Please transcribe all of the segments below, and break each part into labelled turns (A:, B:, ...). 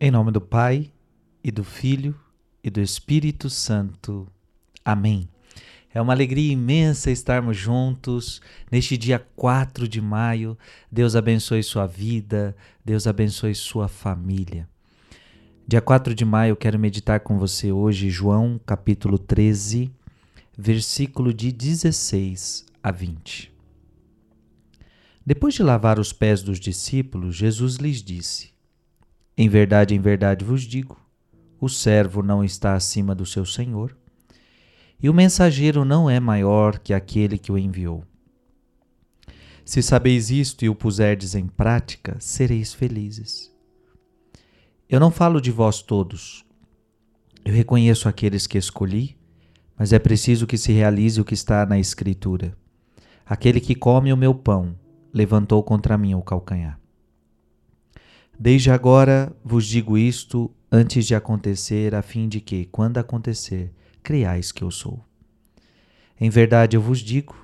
A: Em nome do Pai, e do Filho, e do Espírito Santo. Amém. É uma alegria imensa estarmos juntos neste dia 4 de maio. Deus abençoe sua vida, Deus abençoe sua família. Dia 4 de maio, quero meditar com você hoje João capítulo 13, versículo de 16 a 20. Depois de lavar os pés dos discípulos, Jesus lhes disse: Em verdade, em verdade vos digo: o servo não está acima do seu senhor, e o mensageiro não é maior que aquele que o enviou. Se sabeis isto e o puserdes em prática, sereis felizes. Eu não falo de vós todos. Eu reconheço aqueles que escolhi, mas é preciso que se realize o que está na Escritura. Aquele que come o meu pão levantou contra mim o calcanhar. Desde agora vos digo isto antes de acontecer, a fim de que, quando acontecer, creiais que eu sou. Em verdade eu vos digo: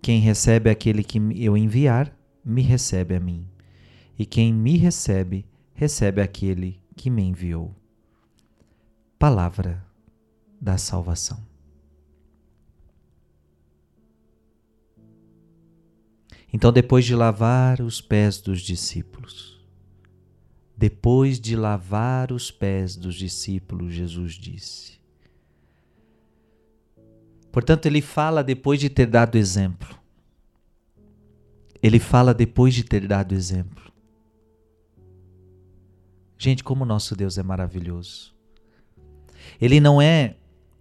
A: quem recebe aquele que eu enviar, me recebe a mim, e quem me recebe, recebe aquele que me enviou. Palavra da salvação. Então, depois de lavar os pés dos discípulos, depois de lavar os pés dos discípulos, Jesus disse. Portanto, ele fala depois de ter dado exemplo. Ele fala depois de ter dado exemplo. Gente, como nosso Deus é maravilhoso. Ele não é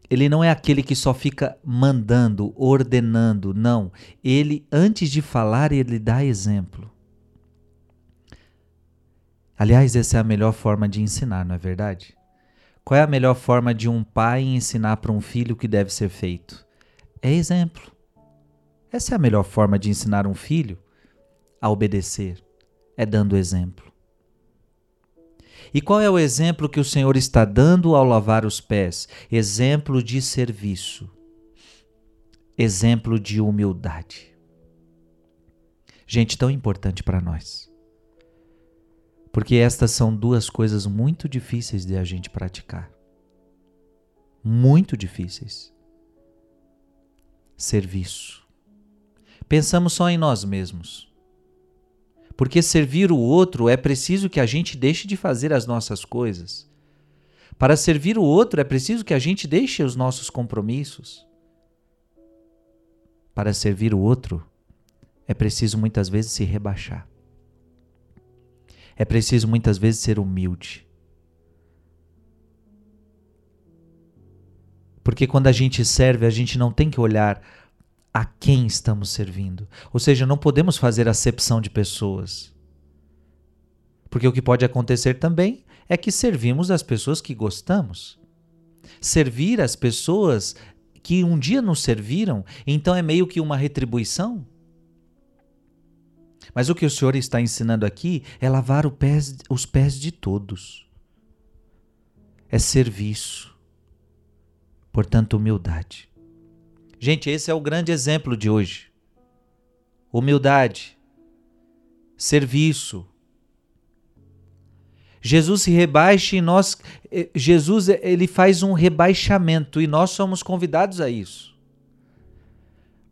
A: ele não é aquele que só fica mandando, ordenando, não. Ele antes de falar, ele dá exemplo. Aliás, essa é a melhor forma de ensinar, não é verdade? Qual é a melhor forma de um pai ensinar para um filho o que deve ser feito? É exemplo. Essa é a melhor forma de ensinar um filho a obedecer, é dando exemplo. E qual é o exemplo que o Senhor está dando ao lavar os pés? Exemplo de serviço, exemplo de humildade. Gente, tão importante para nós. Porque estas são duas coisas muito difíceis de a gente praticar. Muito difíceis. Serviço. Pensamos só em nós mesmos. Porque servir o outro é preciso que a gente deixe de fazer as nossas coisas. Para servir o outro é preciso que a gente deixe os nossos compromissos. Para servir o outro é preciso muitas vezes se rebaixar. É preciso muitas vezes ser humilde. Porque quando a gente serve, a gente não tem que olhar a quem estamos servindo. Ou seja, não podemos fazer acepção de pessoas. Porque o que pode acontecer também é que servimos as pessoas que gostamos. Servir as pessoas que um dia nos serviram, então é meio que uma retribuição. Mas o que o Senhor está ensinando aqui é lavar pés, os pés de todos. É serviço. Portanto, humildade. Gente, esse é o grande exemplo de hoje. Humildade, serviço. Jesus se rebaixa e nós eh, Jesus ele faz um rebaixamento e nós somos convidados a isso.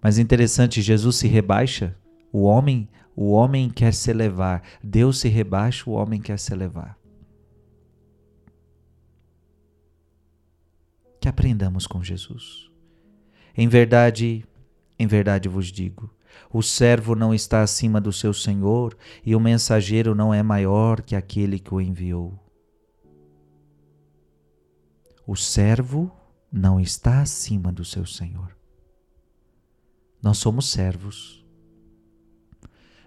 A: Mas interessante, Jesus se rebaixa, o homem, o homem quer se elevar. Deus se rebaixa, o homem quer se elevar. Que aprendamos com Jesus. Em verdade, em verdade vos digo: o servo não está acima do seu senhor e o mensageiro não é maior que aquele que o enviou. O servo não está acima do seu senhor. Nós somos servos.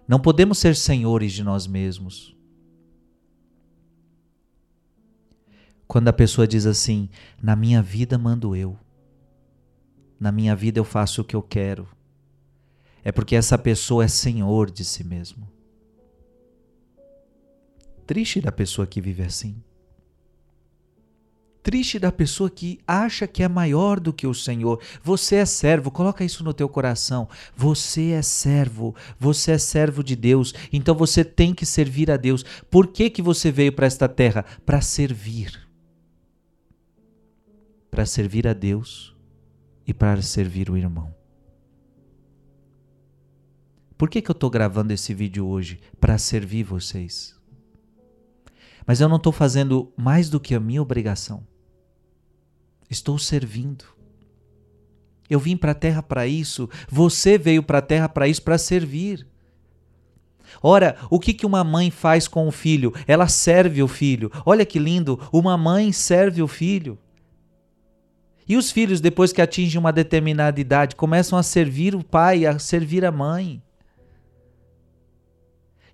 A: Não podemos ser senhores de nós mesmos. Quando a pessoa diz assim: na minha vida mando eu na minha vida eu faço o que eu quero. É porque essa pessoa é senhor de si mesmo. Triste da pessoa que vive assim. Triste da pessoa que acha que é maior do que o Senhor. Você é servo, coloca isso no teu coração. Você é servo, você é servo de Deus. Então você tem que servir a Deus. Por que que você veio para esta terra? Para servir. Para servir a Deus e para servir o irmão. Por que, que eu estou gravando esse vídeo hoje? Para servir vocês. Mas eu não estou fazendo mais do que a minha obrigação. Estou servindo. Eu vim para a terra para isso. Você veio para a terra para isso, para servir. Ora, o que, que uma mãe faz com o filho? Ela serve o filho. Olha que lindo! Uma mãe serve o filho. E os filhos, depois que atingem uma determinada idade, começam a servir o pai, a servir a mãe.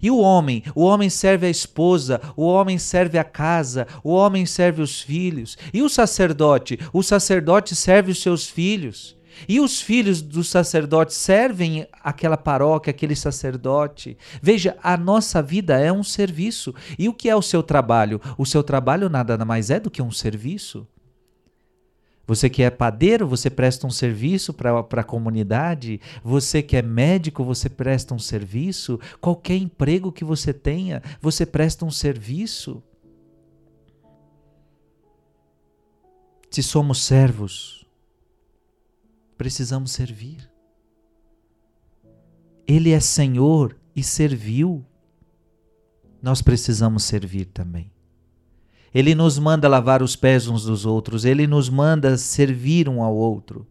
A: E o homem? O homem serve a esposa, o homem serve a casa, o homem serve os filhos. E o sacerdote? O sacerdote serve os seus filhos. E os filhos do sacerdote servem aquela paróquia, aquele sacerdote. Veja, a nossa vida é um serviço. E o que é o seu trabalho? O seu trabalho nada mais é do que um serviço. Você que é padeiro, você presta um serviço para a comunidade. Você que é médico, você presta um serviço. Qualquer emprego que você tenha, você presta um serviço. Se somos servos, precisamos servir. Ele é Senhor e serviu. Nós precisamos servir também. Ele nos manda lavar os pés uns dos outros, ele nos manda servir um ao outro.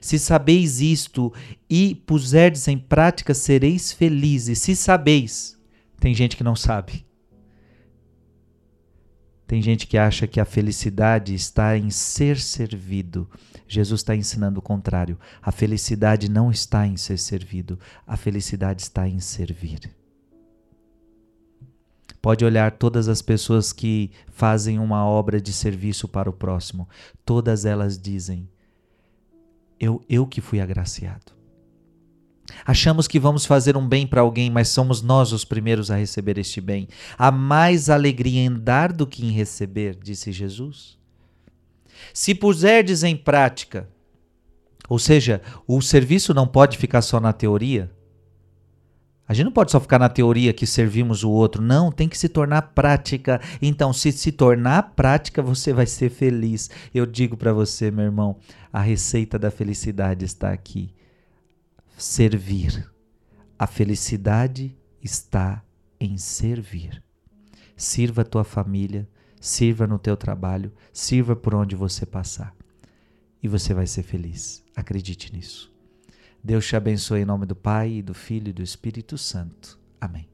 A: Se sabeis isto e puserdes em prática, sereis felizes. Se sabeis, tem gente que não sabe. Tem gente que acha que a felicidade está em ser servido. Jesus está ensinando o contrário. A felicidade não está em ser servido, a felicidade está em servir. Pode olhar todas as pessoas que fazem uma obra de serviço para o próximo. Todas elas dizem: Eu, eu que fui agraciado. Achamos que vamos fazer um bem para alguém, mas somos nós os primeiros a receber este bem. Há mais alegria em dar do que em receber, disse Jesus. Se puserdes em prática, ou seja, o serviço não pode ficar só na teoria, a gente não pode só ficar na teoria que servimos o outro, não, tem que se tornar prática. Então, se se tornar prática, você vai ser feliz. Eu digo para você, meu irmão, a receita da felicidade está aqui. Servir. A felicidade está em servir. Sirva a tua família, sirva no teu trabalho, sirva por onde você passar. E você vai ser feliz. Acredite nisso. Deus te abençoe em nome do Pai, do Filho e do Espírito Santo. Amém.